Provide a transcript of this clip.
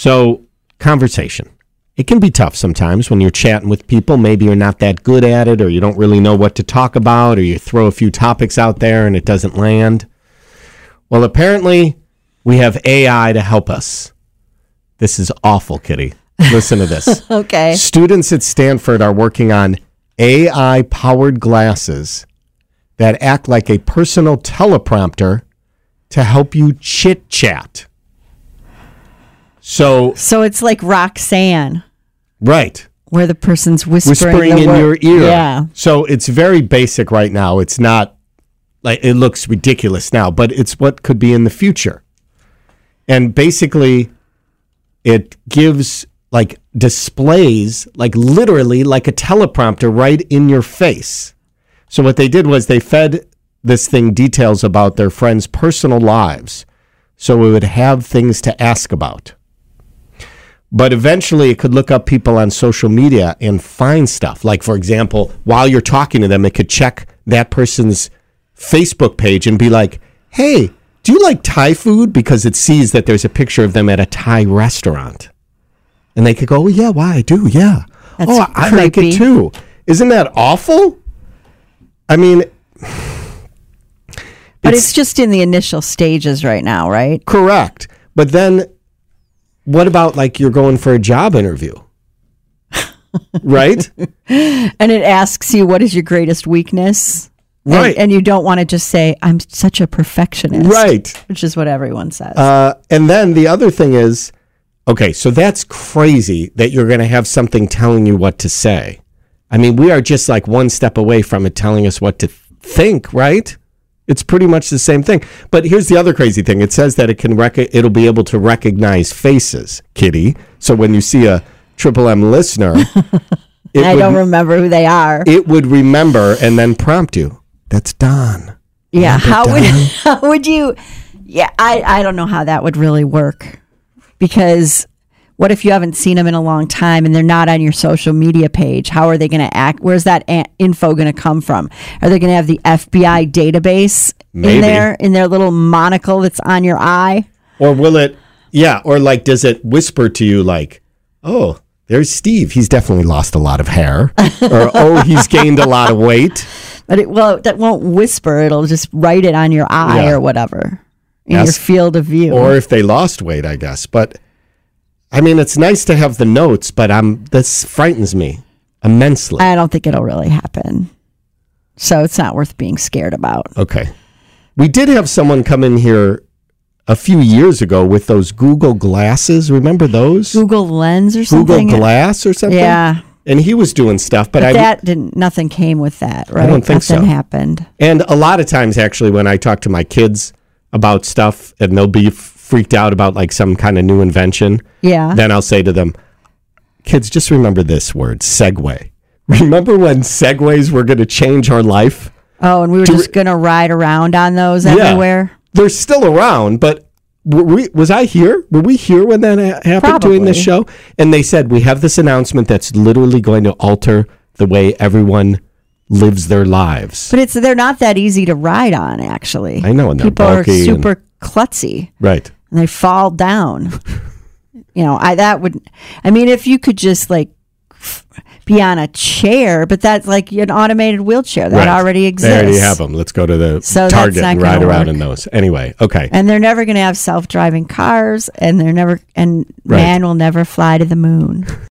So, conversation. It can be tough sometimes when you're chatting with people. Maybe you're not that good at it, or you don't really know what to talk about, or you throw a few topics out there and it doesn't land. Well, apparently, we have AI to help us. This is awful, Kitty. Listen to this. Okay. Students at Stanford are working on AI powered glasses that act like a personal teleprompter to help you chit chat. So, So it's like Roxanne, right, where the person's whispering, whispering in word- your ear. Yeah. So it's very basic right now. It's not like it looks ridiculous now, but it's what could be in the future. And basically, it gives like displays, like literally like a teleprompter right in your face. So what they did was they fed this thing details about their friends' personal lives. So it would have things to ask about. But eventually it could look up people on social media and find stuff. Like, for example, while you're talking to them, it could check that person's Facebook page and be like, hey, do you like Thai food? Because it sees that there's a picture of them at a Thai restaurant. And they could go, oh, yeah, why? I do, yeah. That's oh, I like it too. Isn't that awful? I mean, But it's, just in the initial stages right now, right? correct. But then what about like you're going for a job interview? right? And it asks you, what is your greatest weakness? Right. And, you don't want to just say, I'm such a perfectionist. Right. Which is what everyone says. Uh, and then the other thing is, okay, so that's crazy that you're going to have something telling you what to say. I mean, we are just like one step away from it telling us what to think, right? It's pretty much the same thing. But here's the other crazy thing. It says that it can rec- it'll be able to recognize faces, Kitty. So when you see a Triple M listener, I would, don't remember who they are. it would remember and then prompt you. That's Don. yeah. How would, how would you? Yeah. I, I don't know how that would really work because what if you haven't seen them in a long time and they're not on your social media page? How are they going to act? Where's that a- info going to come from? Are they going to have the FBI database Maybe. in there in their little monocle that's on your eye? Or will it, yeah, or like, does it whisper to you, like, oh, there's Steve. He's definitely lost a lot of hair. or, oh, he's gained a lot of weight. But it well, that won't whisper. It'll just write it on your eye Yeah. or whatever in Yes. your field of view. Or if they lost weight, I guess. But I mean, it's nice to have the notes, but I'm, this frightens me immensely. I don't think it'll really happen. So it's not worth being scared about. Okay. We did have someone come in here a few years ago with those Google glasses. Remember those? Google Lens or something? Google. Glass or something? Yeah. And he was doing stuff, but, But I that didn't. Nothing came with that, right? I don't think nothing so. happened. And a lot of times, actually, when I talk to my kids about stuff and they'll be f- freaked out about like some kind of new invention, Yeah. then I'll say to them, kids, just remember this word, Segway. Remember when Segways were going to change our life? oh, and we were to just gonna ride around on those everywhere. They're still around, but were we, was I here? Were we here when that ha- happened doing this show? And they said, we have this announcement that's literally going to alter the way everyone lives their lives. But it's they're not that easy to ride on. Actually, I know, and people are bulky and- super klutzy. Right. And they fall down. you know, I that would. I mean, if you could just like f- be on a chair, but that's like an automated wheelchair that Right. already They exists. already have them. Let's go to the So Target and ride around work. in those. Anyway, okay. And they're never going to have self-driving cars, and they're never, and Right. man will never fly to the moon.